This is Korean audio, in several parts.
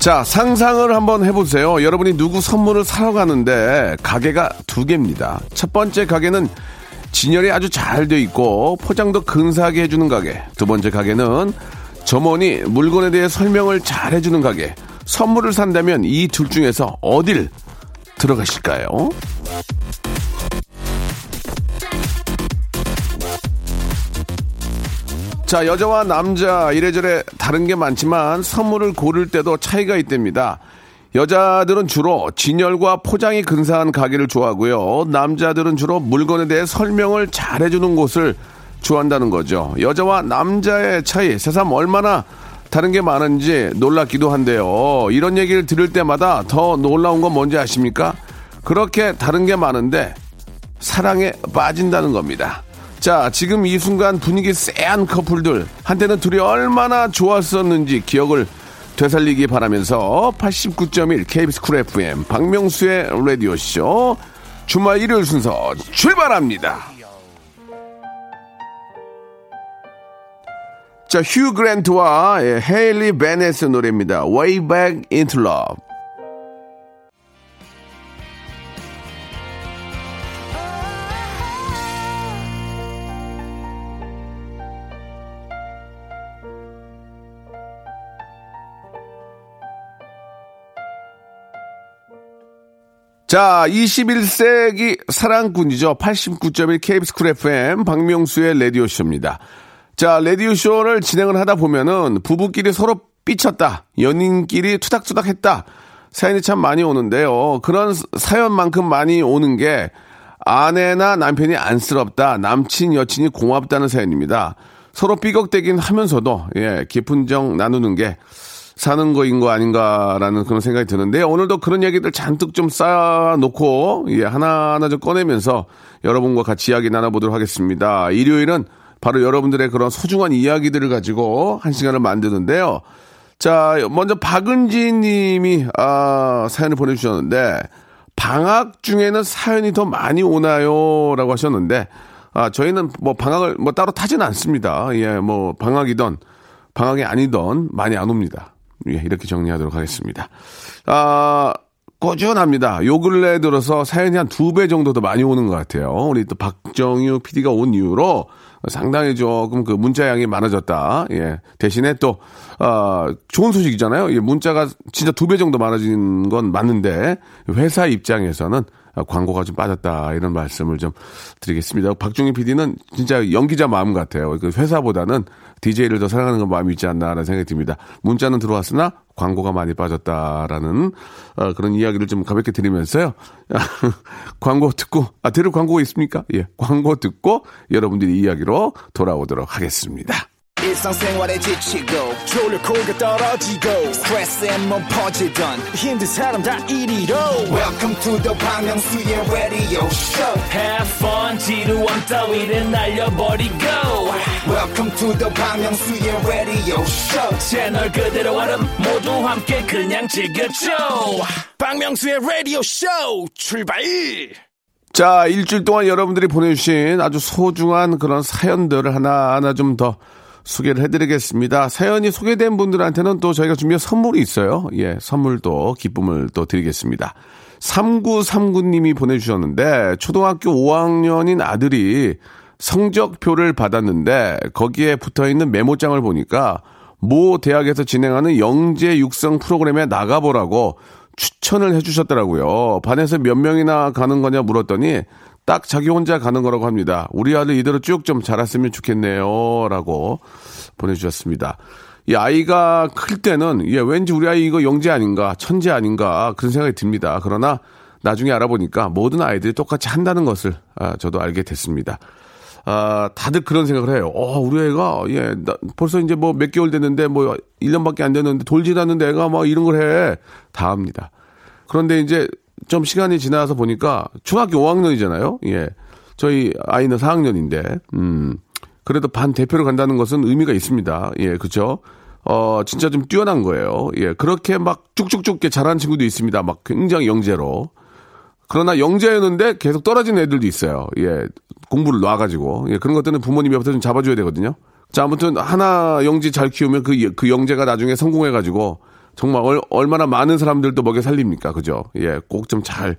자, 상상을 한번 해보세요. 여러분이 누구 선물을 사러 가는데 가게가 두 개입니다. 첫 번째 가게는 진열이 아주 잘 돼 있고 포장도 근사하게 해주는 가게. 두 번째 가게는 점원이 물건에 대해 설명을 잘 해주는 가게. 선물을 산다면 이 둘 중에서 어딜 들어가실까요? 자, 여자와 남자 이래저래 다른 게 많지만 선물을 고를 때도 차이가 있답니다. 여자들은 주로 진열과 포장이 근사한 가게를 좋아하고요. 남자들은 주로 물건에 대해 설명을 잘 해주는 곳을 좋아한다는 거죠. 여자와 남자의 차이, 세상 얼마나 다른 게 많은지 놀랍기도 한데요. 이런 얘기를 들을 때마다 더 놀라운 건 뭔지 아십니까? 그렇게 다른 게 많은데 사랑에 빠진다는 겁니다. 자, 지금 이 순간 분위기 쎄한 커플들, 한때는 둘이 얼마나 좋았었는지 기억을 되살리기 바라면서 89.1 KBS 쿨 FM 박명수의 라디오쇼 주말 일요일 순서 출발합니다. 자, 휴 그랜트와 예, 헤일리 베넷의 노래입니다. Way Back Into Love. 자, 21세기 사랑꾼이죠. 89.1 KBS 쿨 FM 박명수의 라디오쇼입니다. 자, 라디오쇼를 진행을 하다 보면은 부부끼리 서로 삐쳤다. 연인끼리 투닥투닥 했다. 사연이 참 많이 오는데요. 그런 사연만큼 많이 오는 게 아내나 남편이 안쓰럽다. 남친, 여친이 고맙다는 사연입니다. 서로 삐걱대긴 하면서도, 예, 깊은 정 나누는 게 사는 거인 거 아닌가라는 그런 생각이 드는데 오늘도 그런 얘기들 잔뜩 좀 쌓아놓고 예, 하나하나 좀 꺼내면서 여러분과 같이 이야기 나눠보도록 하겠습니다. 일요일은 바로 여러분들의 그런 소중한 이야기들을 가지고 한 시간을 만드는데요. 자, 먼저 박은지 님이 아, 사연을 보내주셨는데 방학 중에는 사연이 더 많이 오나요? 라고 하셨는데 아, 저희는 뭐 방학을 뭐 따로 타지는 않습니다. 예, 뭐 방학이던 방학이 아니던 많이 안 옵니다. 예, 이렇게 정리하도록 하겠습니다. 아, 꾸준합니다. 요 근래 들어서 사연이 한 두 배 정도 더 많이 오는 것 같아요. 우리 또 박정유 PD가 온 이후로 상당히 조금 그 문자 양이 많아졌다. 예. 대신에 또, 어, 좋은 소식이잖아요. 예, 문자가 진짜 두 배 정도 많아진 건 맞는데, 회사 입장에서는 광고가 좀 빠졌다. 이런 말씀을 좀 드리겠습니다. 박종희 PD는 진짜 연기자 마음 같아요. 그 회사보다는 DJ를 더 사랑하는 건 마음이 있지 않나라는 생각이 듭니다. 문자는 들어왔으나 광고가 많이 빠졌다라는 어, 그런 이야기를 좀 가볍게 드리면서요. 광고 듣고 아 들을 광고가 있습니까? 예, 광고 듣고 여러분들이 이야기로 돌아오도록 하겠습니다. 일상생활에 지치고, 졸려 코가 떨어지고, 스트레스에 몸 퍼지던, 힘든 사람 다 이리로. welcome to the Bang Myung-soo's radio show Have fun 지루함 따위를 날려버리고 welcome to the Bang Myung-soo's radio show 채널 그대로 얼음 모두 함께 그냥 즐겨줘 박명수의 라디오 쇼 출발! 자, 일주일 동안 여러분들이 보내주신 아주 소중한 그런 사연들을 하나하나 좀 더 소개를 해드리겠습니다. 사연이 소개된 분들한테는 또 저희가 준비한 선물이 있어요. 예, 선물도 기쁨을 또 드리겠습니다. 3939님이 보내주셨는데, 초등학교 5학년인 아들이 성적표를 받았는데, 거기에 붙어 있는 메모장을 보니까, 모 대학에서 진행하는 영재 육성 프로그램에 나가보라고 추천을 해주셨더라고요. 반에서 몇 명이나 가는 거냐 물었더니 딱 자기 혼자 가는 거라고 합니다. 우리 아들 이대로 쭉 좀 자랐으면 좋겠네요. 라고 보내주셨습니다. 이 아이가 클 때는 예, 왠지 우리 아이 이거 영재 아닌가 천재 아닌가 그런 생각이 듭니다. 그러나 나중에 알아보니까 모든 아이들이 똑같이 한다는 것을 아, 저도 알게 됐습니다. 아, 다들 그런 생각을 해요. 어, 우리 애가, 예, 나, 벌써 이제 뭐 몇 개월 됐는데 뭐 1년밖에 안 됐는데 돌질 않는데 애가 막 이런 걸 해. 다 합니다. 그런데 이제 좀 시간이 지나서 보니까 중학교 5학년이잖아요. 예. 저희 아이는 4학년인데, 음. 그래도 반 대표로 간다는 것은 의미가 있습니다. 예, 그죠? 어, 진짜 좀 뛰어난 거예요. 예, 그렇게 막 쭉쭉쭉 잘하는 친구도 있습니다. 막 굉장히 영재로. 그러나 영재였는데 계속 떨어지는 애들도 있어요. 예, 공부를 놔가지고. 예, 그런 것들은 부모님이 옆에서 좀 잡아줘야 되거든요. 자, 아무튼 하나 영재 잘 키우면 그, 그 영재가 나중에 성공해가지고 정말 얼, 얼마나 많은 사람들도 먹여 살립니까? 그죠? 예, 꼭 좀 잘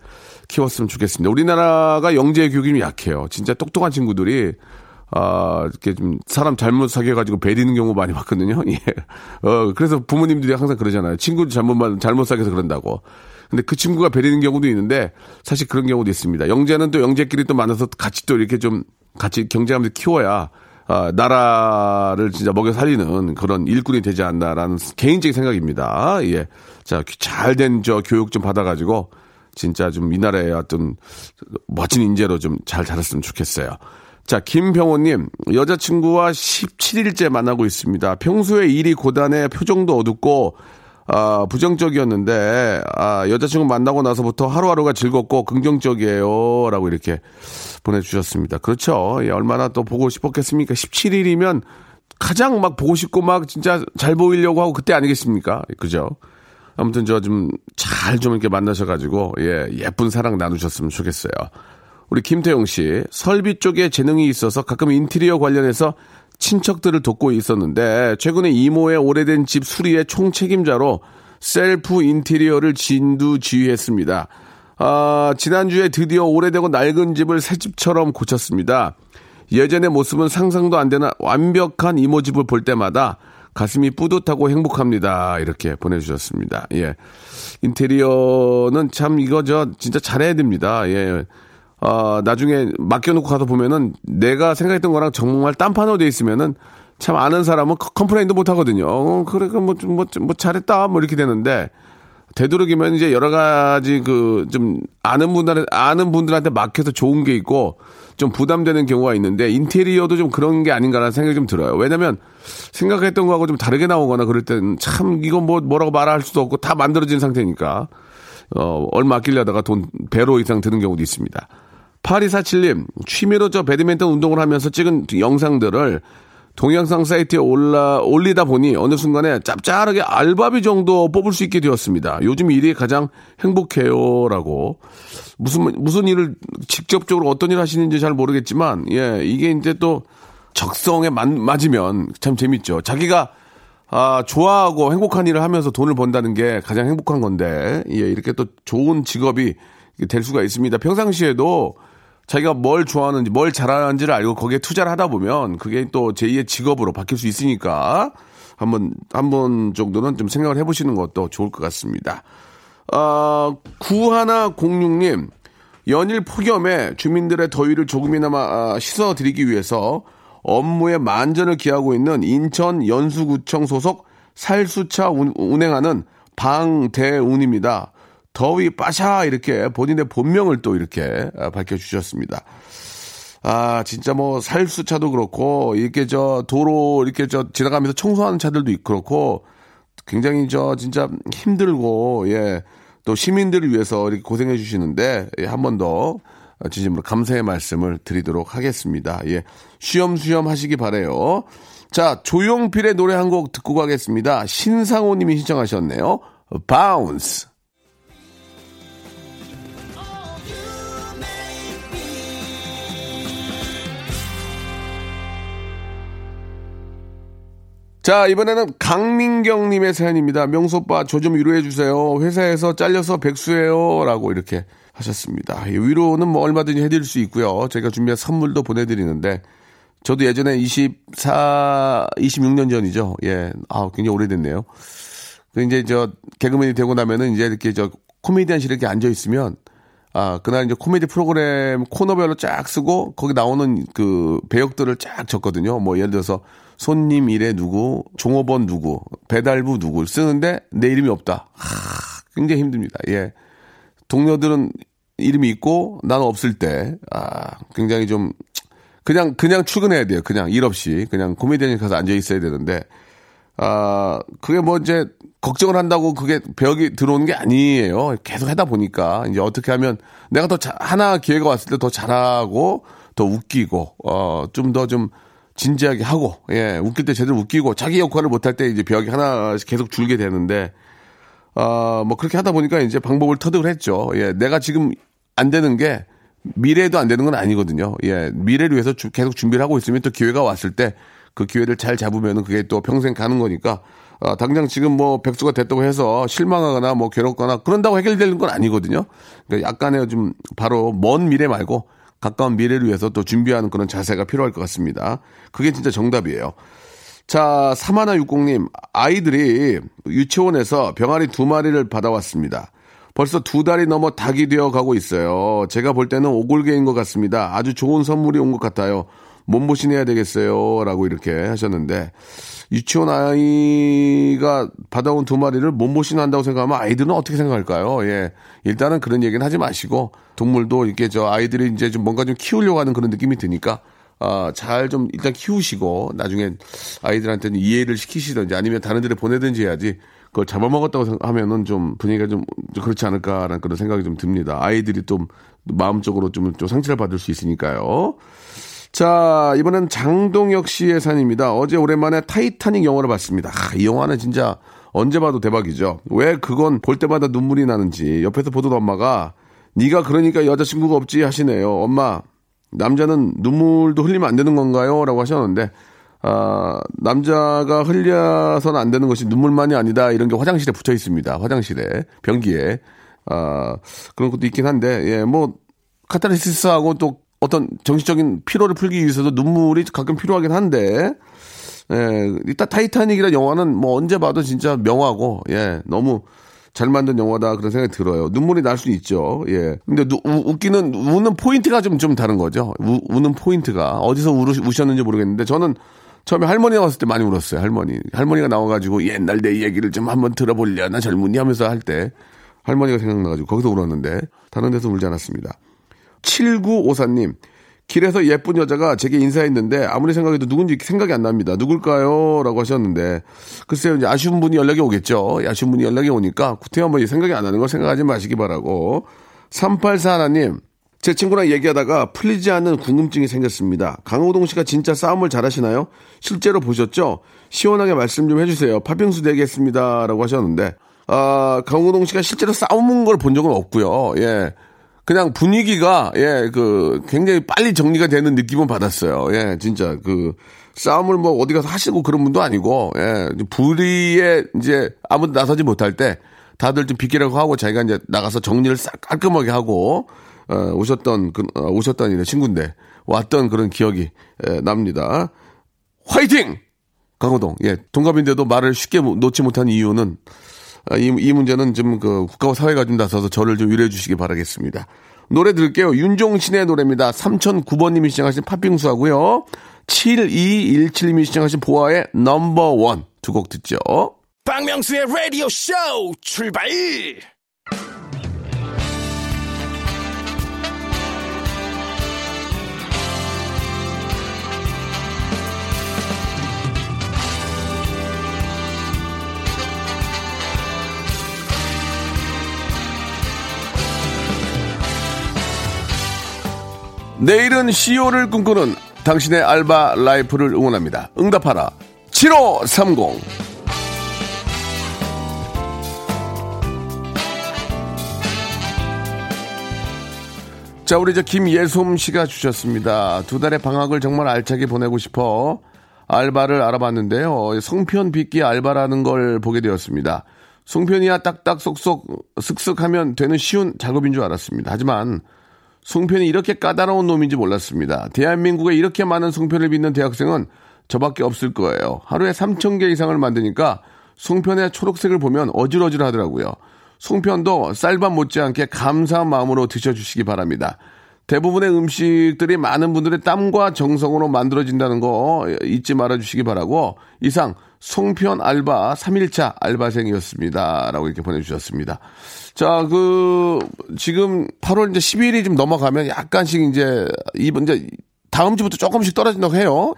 키웠으면 좋겠습니다. 우리나라가 영재 교육이 좀 약해요. 진짜 똑똑한 친구들이 아, 이렇게 좀 사람 잘못 사귀어가지고 베리는 경우 많이 봤거든요. 예. 어, 그래서 부모님들이 항상 그러잖아요. 친구 잘못, 잘못 사귀어서 그런다고. 근데 그 친구가 베리는 경우도 있는데 사실 그런 경우도 있습니다. 영재는 또 영재끼리 또 만나서 같이 또 이렇게 좀 같이 경쟁하면서 키워야 아, 나라를 진짜 먹여 살리는 그런 일꾼이 되지 않나라는 개인적인 생각입니다. 예. 자, 잘 된 저 교육 좀 받아가지고 진짜 좀 이 나라의 어떤 멋진 인재로 좀 잘 자랐으면 좋겠어요. 자, 김병호님, 여자친구와 17일째 만나고 있습니다. 평소에 일이 고단해 표정도 어둡고, 아, 부정적이었는데, 아, 여자친구 만나고 나서부터 하루하루가 즐겁고 긍정적이에요. 라고 이렇게 보내주셨습니다. 그렇죠. 예, 얼마나 또 보고 싶었겠습니까? 17일이면 가장 막 보고 싶고 막 진짜 잘 보이려고 하고 그때 아니겠습니까? 그죠? 아무튼 저 좀 잘좀 이렇게 만나셔가지고, 예, 예쁜 사랑 나누셨으면 좋겠어요. 우리 김태용 씨, 설비 쪽에 재능이 있어서 가끔 인테리어 관련해서 친척들을 돕고 있었는데 최근에 이모의 오래된 집 수리의 총책임자로 셀프 인테리어를 진두 지휘했습니다. 아, 지난주에 드디어 오래되고 낡은 집을 새 집처럼 고쳤습니다. 예전의 모습은 상상도 안 되는 완벽한 이모 집을 볼 때마다 가슴이 뿌듯하고 행복합니다. 이렇게 보내주셨습니다. 예. 인테리어는 참 이거 저 진짜 잘해야 됩니다. 예. 어, 나중에 맡겨놓고 가서 보면은 내가 생각했던 거랑 정말 딴판으로 돼 있으면은 참 아는 사람은 컴플레인도 못 하거든요. 어, 그래, 그 뭐, 뭐, 뭐, 잘했다. 뭐 이렇게 되는데 되도록이면 이제 여러 가지 그 좀 아는 분들, 아는 분들한테 맡겨서 좋은 게 있고 좀 부담되는 경우가 있는데 인테리어도 좀 그런 게 아닌가라는 생각이 좀 들어요. 왜냐면 생각했던 거하고 좀 다르게 나오거나 그럴 때는 참 이거 뭐 뭐라고 말할 수도 없고 다 만들어진 상태니까 어, 얼마 아끼려다가 돈 배로 이상 드는 경우도 있습니다. 8247님, 취미로 저 배드민턴 운동을 하면서 찍은 영상들을 동영상 사이트에 올라, 올리다 보니 어느 순간에 짭짤하게 알바비 정도 뽑을 수 있게 되었습니다. 요즘 일이 가장 행복해요. 라고. 무슨, 무슨 일을 직접적으로 어떤 일 하시는지 잘 모르겠지만, 예, 이게 이제 또 적성에 맞, 맞으면 참 재밌죠. 자기가 아, 좋아하고 행복한 일을 하면서 돈을 번다는 게 가장 행복한 건데, 예, 이렇게 또 좋은 직업이 될 수가 있습니다. 평상시에도 자기가 뭘 좋아하는지 뭘 잘하는지를 알고 거기에 투자를 하다 보면 그게 또 제2의 직업으로 바뀔 수 있으니까 한번 한번 정도는 좀 생각을 해보시는 것도 좋을 것 같습니다. 아, 9106님 연일 폭염에 주민들의 더위를 조금이나마 아, 씻어드리기 위해서 업무에 만전을 기하고 있는 인천 연수구청 소속 살수차 운 행하는 방대운입니다. 더위 빠샤 이렇게 본인의 본명을 또 이렇게 아, 밝혀주셨습니다. 아, 진짜 뭐 살수차도 그렇고 이렇게 저 도로 이렇게 저 지나가면서 청소하는 차들도 그렇고 굉장히 저 진짜 힘들고 예. 또 시민들을 위해서 이렇게 고생해 주시는데 예, 한번 더 진심으로 감사의 말씀을 드리도록 하겠습니다. 예. 쉬엄쉬엄 하시기 바래요. 자, 조용필의 노래 한 곡 듣고 가겠습니다. 신상호 님이 신청하셨네요. 바운스. 자, 이번에는 강민경님의 사연입니다. 명소빠, 저 좀 위로해주세요. 회사에서 잘려서 백수예요. 라고 이렇게 하셨습니다. 위로는 뭐 얼마든지 해드릴 수 있고요. 제가 준비한 선물도 보내드리는데, 저도 예전에 24, 26년 전이죠. 예. 아, 굉장히 오래됐네요. 그 이제 저 개그맨이 되고 나면은 이제 이렇게 저 코미디언실에 이렇게 앉아 있으면 아, 그날 이제 코미디 프로그램 코너별로 쫙 쓰고 거기 나오는 그 배역들을 쫙 적거든요. 뭐 예를 들어서 손님 일에 누구, 종업원 누구, 배달부 누구 쓰는데 내 이름이 없다. 하, 굉장히 힘듭니다. 예. 동료들은 이름이 있고 나는 없을 때, 아, 굉장히 좀 그냥 그냥 출근해야 돼요. 그냥 일 없이 그냥 코미디언이 가서 앉아 있어야 되는데 아 그게 뭐 이제 걱정을 한다고 그게 벽이 들어오는 게 아니에요. 계속 하다 보니까 이제 어떻게 하면 내가 더 자, 하나 기회가 왔을 때 더 잘하고 더 웃기고 어 좀 더좀 진지하게 하고 예 웃길 때 제대로 웃기고 자기 역할을 못할 때 이제 벽이 하나씩 계속 줄게 되는데 아뭐 그렇게 하다 보니까 이제 방법을 터득을 했죠. 예 내가 지금 안 되는 게 미래에도 안 되는 건 아니거든요. 예 미래를 위해서 주, 계속 준비를 하고 있으면 또 기회가 왔을 때 그 기회를 잘 잡으면은 그게 또 평생 가는 거니까 아, 당장 지금 뭐 백수가 됐다고 해서 실망하거나 뭐 괴롭거나 그런다고 해결되는 건 아니거든요. 그러니까 약간의 좀 바로 먼 미래 말고 가까운 미래를 위해서 또 준비하는 그런 자세가 필요할 것 같습니다. 그게 진짜 정답이에요. 자, 사마나 육공님, 아이들이 유치원에서 병아리 두 마리를 받아왔습니다. 벌써 두 달이 넘어 닭이 되어 가고 있어요. 제가 볼 때는 오골개인 것 같습니다. 아주 좋은 선물이 온 것 같아요. 몸보신해야 되겠어요. 라고 이렇게 하셨는데, 유치원 아이가 받아온 두 마리를 몸보신 한다고 생각하면 아이들은 어떻게 생각할까요? 예. 일단은 그런 얘기는 하지 마시고, 동물도 이렇게 저 아이들이 이제 좀 뭔가 좀 키우려고 하는 그런 느낌이 드니까, 아, 잘 좀 일단 키우시고, 나중에 아이들한테는 이해를 시키시든지 아니면 다른 데를 보내든지 해야지, 그걸 잡아먹었다고 생각하면은 좀 분위기가 좀 그렇지 않을까라는 그런 생각이 좀 듭니다. 아이들이 좀 마음적으로 좀, 좀 상처를 받을 수 있으니까요. 자, 이번엔 장동혁 씨의 사연입니다. 어제 오랜만에 타이타닉 영화를 봤습니다. 아, 이 영화는 진짜 언제 봐도 대박이죠. 왜 그건 볼 때마다 눈물이 나는지 옆에서 보던 엄마가 네가 그러니까 여자친구가 없지 하시네요. 엄마, 남자는 눈물도 흘리면 안 되는 건가요? 라고 하셨는데 아, 남자가 흘려서는 안 되는 것이 눈물만이 아니다. 이런 게 화장실에 붙어 있습니다. 화장실에, 변기에. 아, 그런 것도 있긴 한데, 예, 뭐, 카타르시스하고 또 어떤 정신적인 피로를 풀기 위해서도 눈물이 가끔 필요하긴 한데, 예, 일단 타이타닉이라는 영화는 뭐 언제 봐도 진짜 명화고, 예, 너무 잘 만든 영화다 그런 생각이 들어요. 눈물이 날 수 있죠. 예. 근데 누, 우, 웃기는 우는 포인트가 좀좀 다른 거죠. 우, 는 포인트가 어디서 우, 우셨는지 모르겠는데 저는 처음에 할머니 나왔을 때 많이 울었어요. 할머니. 할머니가 나와가지고 옛날 내 얘기를 좀 한번 들어보려나 젊은이 하면서 할 때 할머니가 생각나가지고 거기서 울었는데 다른 데서 울지 않았습니다. 7954님. 길에서 예쁜 여자가 제게 인사했는데 아무리 생각해도 누군지 생각이 안 납니다. 누굴까요? 라고 하셨는데 글쎄요 이제 아쉬운 분이 연락이 오겠죠. 아쉬운 분이 연락이 오니까 구태여 뭐 생각이 안 나는 걸 생각하지 마시기 바라고 384 하나님 제 친구랑 얘기하다가 풀리지 않는 궁금증이 생겼습니다. 강호동 씨가 진짜 싸움을 잘하시나요? 실제로 보셨죠? 시원하게 말씀 좀 해주세요. 파병수 되겠습니다. 라고 하셨는데, 아, 강호동 씨가 실제로 싸우는 걸 본 적은 없고요. 예. 그냥 분위기가, 예, 그, 굉장히 빨리 정리가 되는 느낌은 받았어요. 예, 진짜, 그, 싸움을 뭐 어디 가서 하시고 그런 분도 아니고, 예, 불의에 이제 아무도 나서지 못할 때 다들 좀 비키라고 하고 자기가 이제 나가서 정리를 싹 깔끔하게 하고, 어, 오셨던 그, 어, 오셨던 이네 친구인데 왔던 그런 기억이 에, 납니다. 화이팅! 강호동. 예, 동갑인데도 말을 쉽게 놓지 못한 이유는 아, 이, 이 문제는 좀 그 국가와 사회가 좀 나서서 저를 좀 위로해 주시기 바라겠습니다. 노래 들을게요. 윤종신의 노래입니다. 3009번님이 시청하신 팥빙수 하고요. 7217님이 시청하신 보아의 넘버원 두 곡 듣죠. 박명수의 라디오 쇼 출발! 내일은 CEO를 꿈꾸는 당신의 알바 라이프를 응원합니다. 응답하라. 7530. 자, 우리 저 김예솜 씨가 주셨습니다. 두 달의 방학을 정말 알차게 보내고 싶어 알바를 알아봤는데요. 성편 빚기 알바라는 걸 보게 되었습니다. 송편이야 딱딱 쏙쏙 슥슥 하면 되는 쉬운 작업인 줄 알았습니다. 하지만 송편이 이렇게 까다로운 놈인지 몰랐습니다. 대한민국에 이렇게 많은 송편을 빚는 대학생은 저밖에 없을 거예요. 하루에 3,000개 이상을 만드니까 송편의 초록색을 보면 어질어질 하더라고요. 송편도 쌀밥 못지않게 감사한 마음으로 드셔주시기 바랍니다. 대부분의 음식들이 많은 분들의 땀과 정성으로 만들어진다는 거 잊지 말아주시기 바라고 이상 송편 알바 3일차 알바생이었습니다. 라고 이렇게 보내주셨습니다. 자, 그, 지금 8월 이제 10일이 좀 넘어가면 약간씩 이제, 이번 이제 다음 주부터 조금씩 떨어진다고 해요.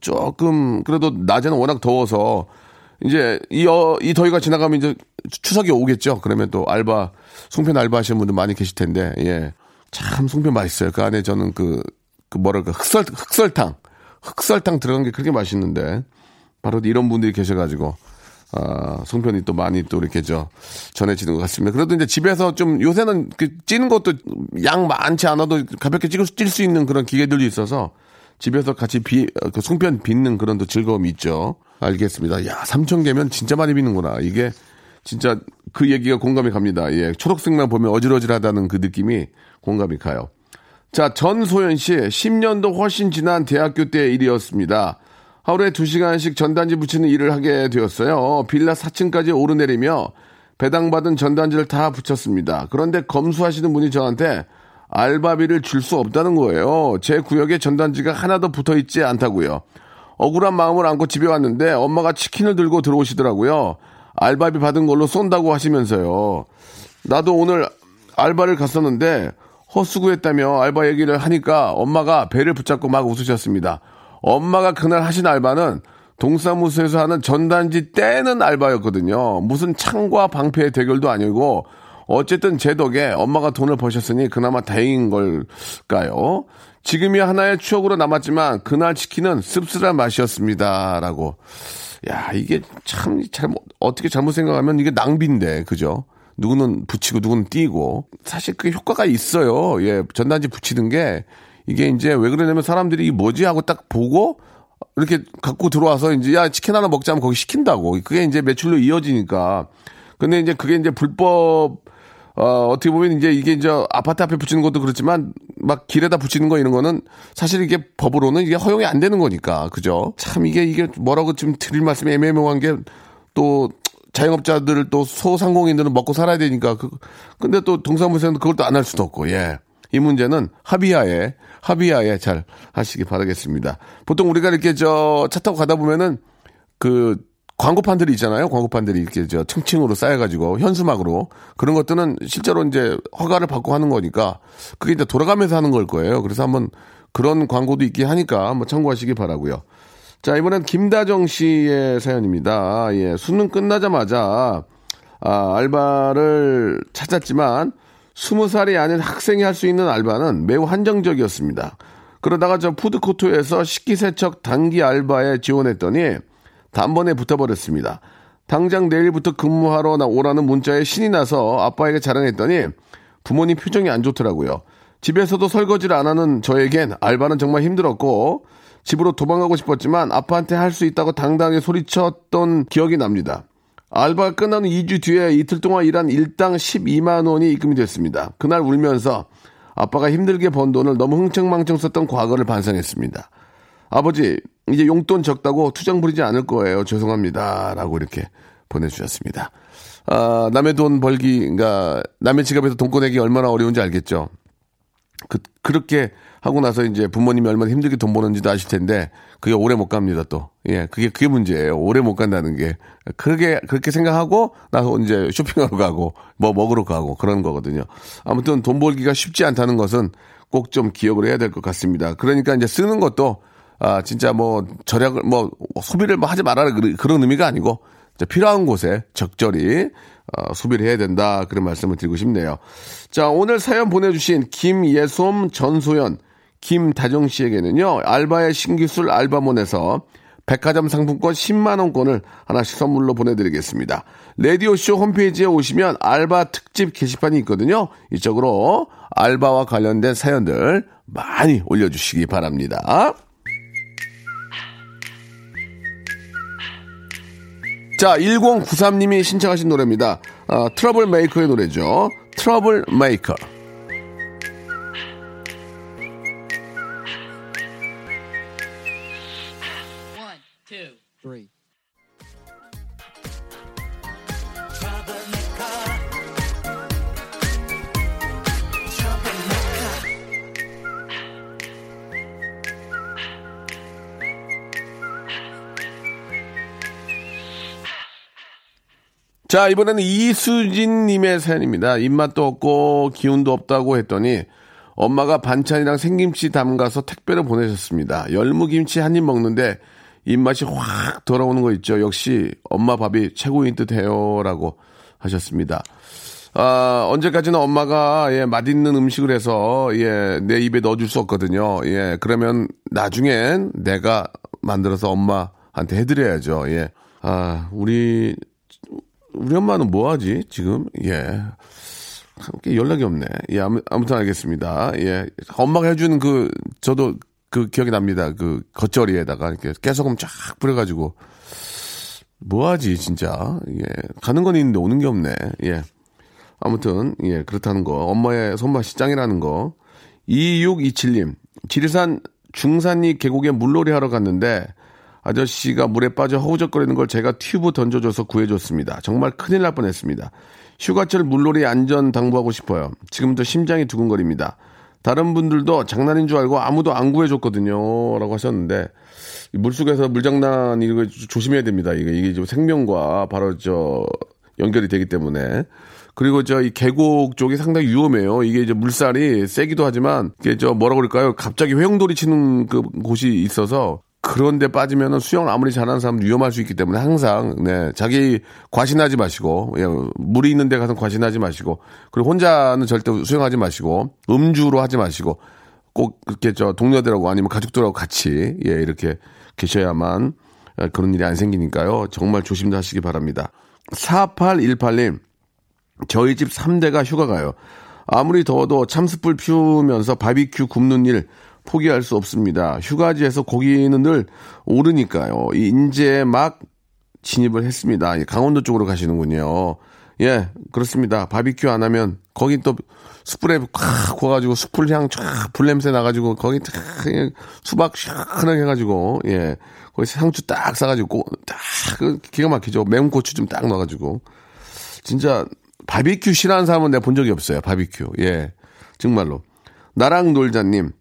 조금 그래도 낮에는 워낙 더워서 이제 이, 어, 이 더위가 지나가면 이제 추석이 오겠죠. 그러면 또 알바 송편 알바 하시는 분들 많이 계실 텐데 예. 참 송편 맛있어요. 그 안에 저는 그, 그 뭐랄까 흑설 흑설탕 흑설탕 들어간 게 그렇게 맛있는데 바로 이런 분들이 계셔가지고 아, 송편이 또 많이 또 이렇게 저 전해지는 것 같습니다. 그래도 이제 집에서 좀 요새는 그 찌는 것도 양 많지 않아도 가볍게 찌고 찔수 있는 그런 기계들도 있어서 집에서 같이 비, 어, 그 송편 빚는 그런 또 즐거움이 있죠. 알겠습니다. 야, 3천 개면 진짜 많이 빚는구나. 이게 진짜 그 얘기가 공감이 갑니다. 예, 초록색만 보면 어질어질하다는 그 느낌이 공감이 가요. 자, 전소연 씨, 10년도 훨씬 지난 대학교 때 일이었습니다. 하루에 2시간씩 전단지 붙이는 일을 하게 되었어요. 빌라 4층까지 오르내리며 배당받은 전단지를 다 붙였습니다. 그런데 검수하시는 분이 저한테 알바비를 줄 수 없다는 거예요. 제 구역에 전단지가 하나도 붙어 있지 않다고요. 억울한 마음을 안고 집에 왔는데 엄마가 치킨을 들고 들어오시더라고요. 알바비 받은 걸로 쏜다고 하시면서요. 나도 오늘 알바를 갔었는데 헛수고했다며 알바 얘기를 하니까 엄마가 배를 붙잡고 막 웃으셨습니다. 엄마가 그날 하신 알바는 동사무소에서 하는 전단지 떼는 알바였거든요. 무슨 창과 방패의 대결도 아니고 어쨌든 제 덕에 엄마가 돈을 버셨으니 그나마 다행인 걸까요? 지금이 하나의 추억으로 남았지만 그날 치킨은 씁쓸한 맛이었습니다. 라고. 야, 이게 참 잘못, 어떻게 잘못 생각하면 이게 낭비인데, 그죠? 누구는 붙이고 누구는 띄고. 사실 그 효과가 있어요. 예, 전단지 붙이는 게 이게 이제 왜 그러냐면 사람들이 이 뭐지 하고 딱 보고 이렇게 갖고 들어와서 이제 야 치킨 하나 먹자면 거기 시킨다고 그게 이제 매출로 이어지니까 근데 이제 그게 이제 불법 어, 어떻게 보면 이제 이게 이제 아파트 앞에 붙이는 것도 그렇지만 막 길에다 붙이는 거 이런 거는 사실 이게 법으로는 이게 허용이 안 되는 거니까. 그죠? 참 이게 이게 뭐라고 좀 드릴 말씀이 애매모호한 게 또 자영업자들 또 소상공인들은 먹고 살아야 되니까 그 근데 또 동사무소는 그걸 또 안 할 수도 없고 예. 이 문제는 합의하에 합의하에 잘 하시기 바라겠습니다. 보통 우리가 이렇게 저 차 타고 가다 보면은 그 광고판들이 있잖아요. 광고판들이 이렇게 저 층층으로 쌓여가지고 현수막으로 그런 것들은 실제로 이제 허가를 받고 하는 거니까 그게 이제 돌아가면서 하는 걸 거예요. 그래서 한번 그런 광고도 있게 하니까 한번 참고하시기 바라고요. 자 이번엔 김다정 씨의 사연입니다. 예, 수능 끝나자마자 아, 알바를 찾았지만 스무 살이 아닌 학생이 할 수 있는 알바는 매우 한정적이었습니다. 그러다가 저 푸드코트에서 식기세척 단기 알바에 지원했더니 단번에 붙어버렸습니다. 당장 내일부터 근무하러 오라는 문자에 신이 나서 아빠에게 자랑했더니 부모님 표정이 안 좋더라고요. 집에서도 설거지를 안 하는 저에겐 알바는 정말 힘들었고 집으로 도망가고 싶었지만 아빠한테 할 수 있다고 당당하게 소리쳤던 기억이 납니다. 알바가 끝나는 2주 뒤에 이틀 동안 일한 일당 12만 원이 입금이 됐습니다. 그날 울면서 아빠가 힘들게 번 돈을 너무 흥청망청 썼던 과거를 반성했습니다. 아버지, 이제 용돈 적다고 투정 부리지 않을 거예요. 죄송합니다. 라고 이렇게 보내주셨습니다. 아, 남의 돈 벌기, 그러니까 남의 지갑에서 돈 꺼내기 얼마나 어려운지 알겠죠. 그, 그렇게 하고 나서 이제 부모님이 얼마나 힘들게 돈 버는지도 아실 텐데 그게 오래 못 갑니다 또. 예, 그게 그게 문제예요. 오래 못 간다는 게. 그렇게 그렇게 생각하고 나서 이제 쇼핑하러 가고 뭐 먹으러 가고 그런 거거든요. 아무튼 돈 벌기가 쉽지 않다는 것은 꼭 좀 기억을 해야 될 것 같습니다. 그러니까 이제 쓰는 것도 아 진짜 뭐 절약을 뭐 소비를 뭐 하지 말아라 그런 의미가 아니고 필요한 곳에 적절히 어, 소비를 해야 된다 그런 말씀을 드리고 싶네요. 자 오늘 사연 보내주신 김예솜 전소연 김다정 씨에게는요, 알바의 신기술 알바몬에서 백화점 상품권 10만원권을 하나씩 선물로 보내드리겠습니다. 라디오쇼 홈페이지에 오시면 알바 특집 게시판이 있거든요. 이쪽으로 알바와 관련된 사연들 많이 올려주시기 바랍니다. 자, 1093님이 신청하신 노래입니다. 아, 트러블 메이커의 노래죠. 트러블 메이커. 자, 이번에는 이수진님의 사연입니다. 입맛도 없고 기운도 없다고 했더니 엄마가 반찬이랑 생김치 담가서 택배를 보내셨습니다. 열무김치 한 입 먹는데 입맛이 확 돌아오는 거 있죠. 역시 엄마 밥이 최고인 듯 해요. 라고 하셨습니다. 아, 언제까지나 엄마가, 예, 맛있는 음식을 해서, 예, 내 입에 넣어줄 수 없거든요. 예, 그러면 나중엔 내가 만들어서 엄마한테 해드려야죠. 예. 아, 우리, 우리 엄마는 뭐 하지, 지금? 예. 함께 연락이 없네. 예, 아무, 아무튼 알겠습니다. 예. 엄마가 해주는 그, 저도 그 기억이 납니다. 그 겉절이에다가 이렇게 깨소금 쫙 뿌려가지고. 뭐 하지, 진짜. 예. 가는 건 있는데 오는 게 없네. 예. 아무튼, 예, 그렇다는 거. 엄마의 손맛이 짱이라는 거. 2627님, 지리산 중산리 계곡에 물놀이 하러 갔는데, 아저씨가 물에 빠져 허우적거리는 걸 제가 튜브 던져줘서 구해줬습니다. 정말 큰일 날 뻔했습니다. 휴가철 물놀이 안전 당부하고 싶어요. 지금도 심장이 두근거립니다. 다른 분들도 장난인 줄 알고 아무도 안 구해줬거든요. 라고 하셨는데, 물속에서 물장난 이거 조심해야 됩니다. 이게, 이게 좀 생명과 바로 저 연결이 되기 때문에. 그리고 저 이 계곡 쪽이 상당히 위험해요. 이게 이제 물살이 세기도 하지만 이게 저 뭐라 그럴까요? 갑자기 회용돌이 치는 그 곳이 있어서 그런데 빠지면은 수영을 아무리 잘하는 사람 위험할 수 있기 때문에 항상 네 자기 과신하지 마시고 예, 물이 있는 데 가서 과신하지 마시고 그리고 혼자는 절대 수영하지 마시고 음주로 하지 마시고 꼭 그렇게 저 동료들하고 아니면 가족들하고 같이 예 이렇게 계셔야만 그런 일이 안 생기니까요. 정말 조심하시기 바랍니다. 4818님 저희 집 3대가 휴가 가요. 아무리 더워도 참숯불 피우면서 바비큐 굽는 일 포기할 수 없습니다. 휴가지에서 고기는 늘 오르니까요. 이제 막 진입을 했습니다. 강원도 쪽으로 가시는군요. 예, 그렇습니다. 바비큐 안 하면 거기 또 숯불에 콱 구워가지고 숯불 향 쫙 불냄새 나가지고 거기 탁 수박 시원하게 해가지고 예 거기 상추 딱 싸가지고 딱그 기가 막히죠. 매운 고추 좀 딱 넣어가지고 진짜 바비큐 싫어하는 사람은 내가 본 적이 없어요. 바비큐 예 정말로 나랑 놀자님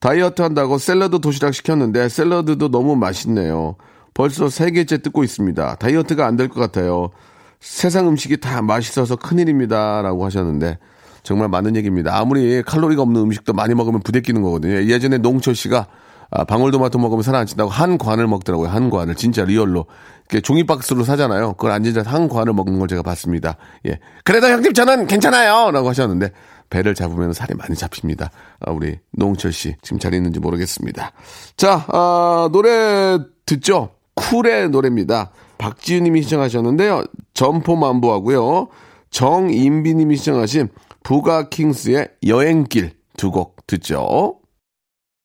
다이어트 한다고 샐러드 도시락 시켰는데 샐러드도 너무 맛있네요. 벌써 세 개째 뜯고 있습니다. 다이어트가 안 될 것 같아요. 세상 음식이 다 맛있어서 큰일입니다. 라고 하셨는데 정말 많은 얘기입니다. 아무리 칼로리가 없는 음식도 많이 먹으면 부대끼는 거거든요. 예전에 농철 씨가 아, 방울토마토 먹으면 살 안 찐다고 한 관을 먹더라고요. 한 관을. 진짜 real로. 종이 박스로 사잖아요. 그걸 안 진짜 한 관을 먹는 걸 제가 봤습니다. 예. 그래도 형님 저는 괜찮아요. 라고 하셨는데 배를 잡으면 살이 많이 잡힙니다. 아, 우리 노홍철 씨 지금 잘 있는지 모르겠습니다. 자, 아, 노래 듣죠? 쿨의 노래입니다. 박지윤 님이 신청하셨는데요. 점포맘보하고요. 정인비 님이 신청하신 부가킹스의 여행길 두 곡 듣죠.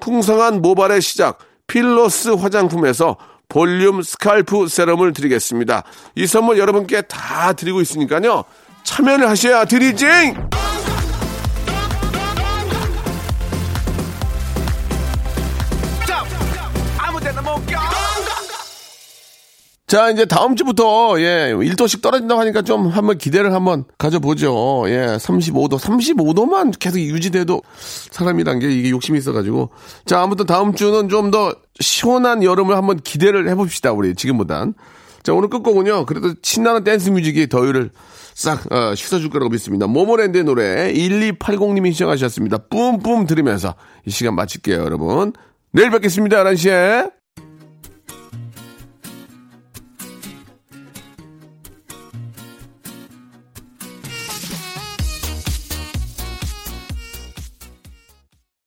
풍성한 모발의 시작 필로스 화장품에서 볼륨 scalp 세럼을 드리겠습니다. 이 선물 여러분께 다 드리고 있으니까요. 참여를 하셔야 드리지! 자, 이제 다음 주부터, 예, 1도씩 떨어진다고 하니까 좀 한번 기대를 한번 가져보죠. 예, 35도, 35도만 계속 유지돼도 사람이란 게 이게 욕심이 있어가지고. 자, 아무튼 다음 주는 좀 더 시원한 여름을 한번 기대를 해봅시다, 우리 지금보단. 자, 오늘 끝곡은요, 그래도 신나는 댄스 뮤직이 더위를 싹, 어, 씻어줄 거라고 믿습니다. 모모랜드의 노래 1280님이 시청하셨습니다. 뿜뿜 들으면서 이 시간 마칠게요, 여러분. 내일 뵙겠습니다, 11시에.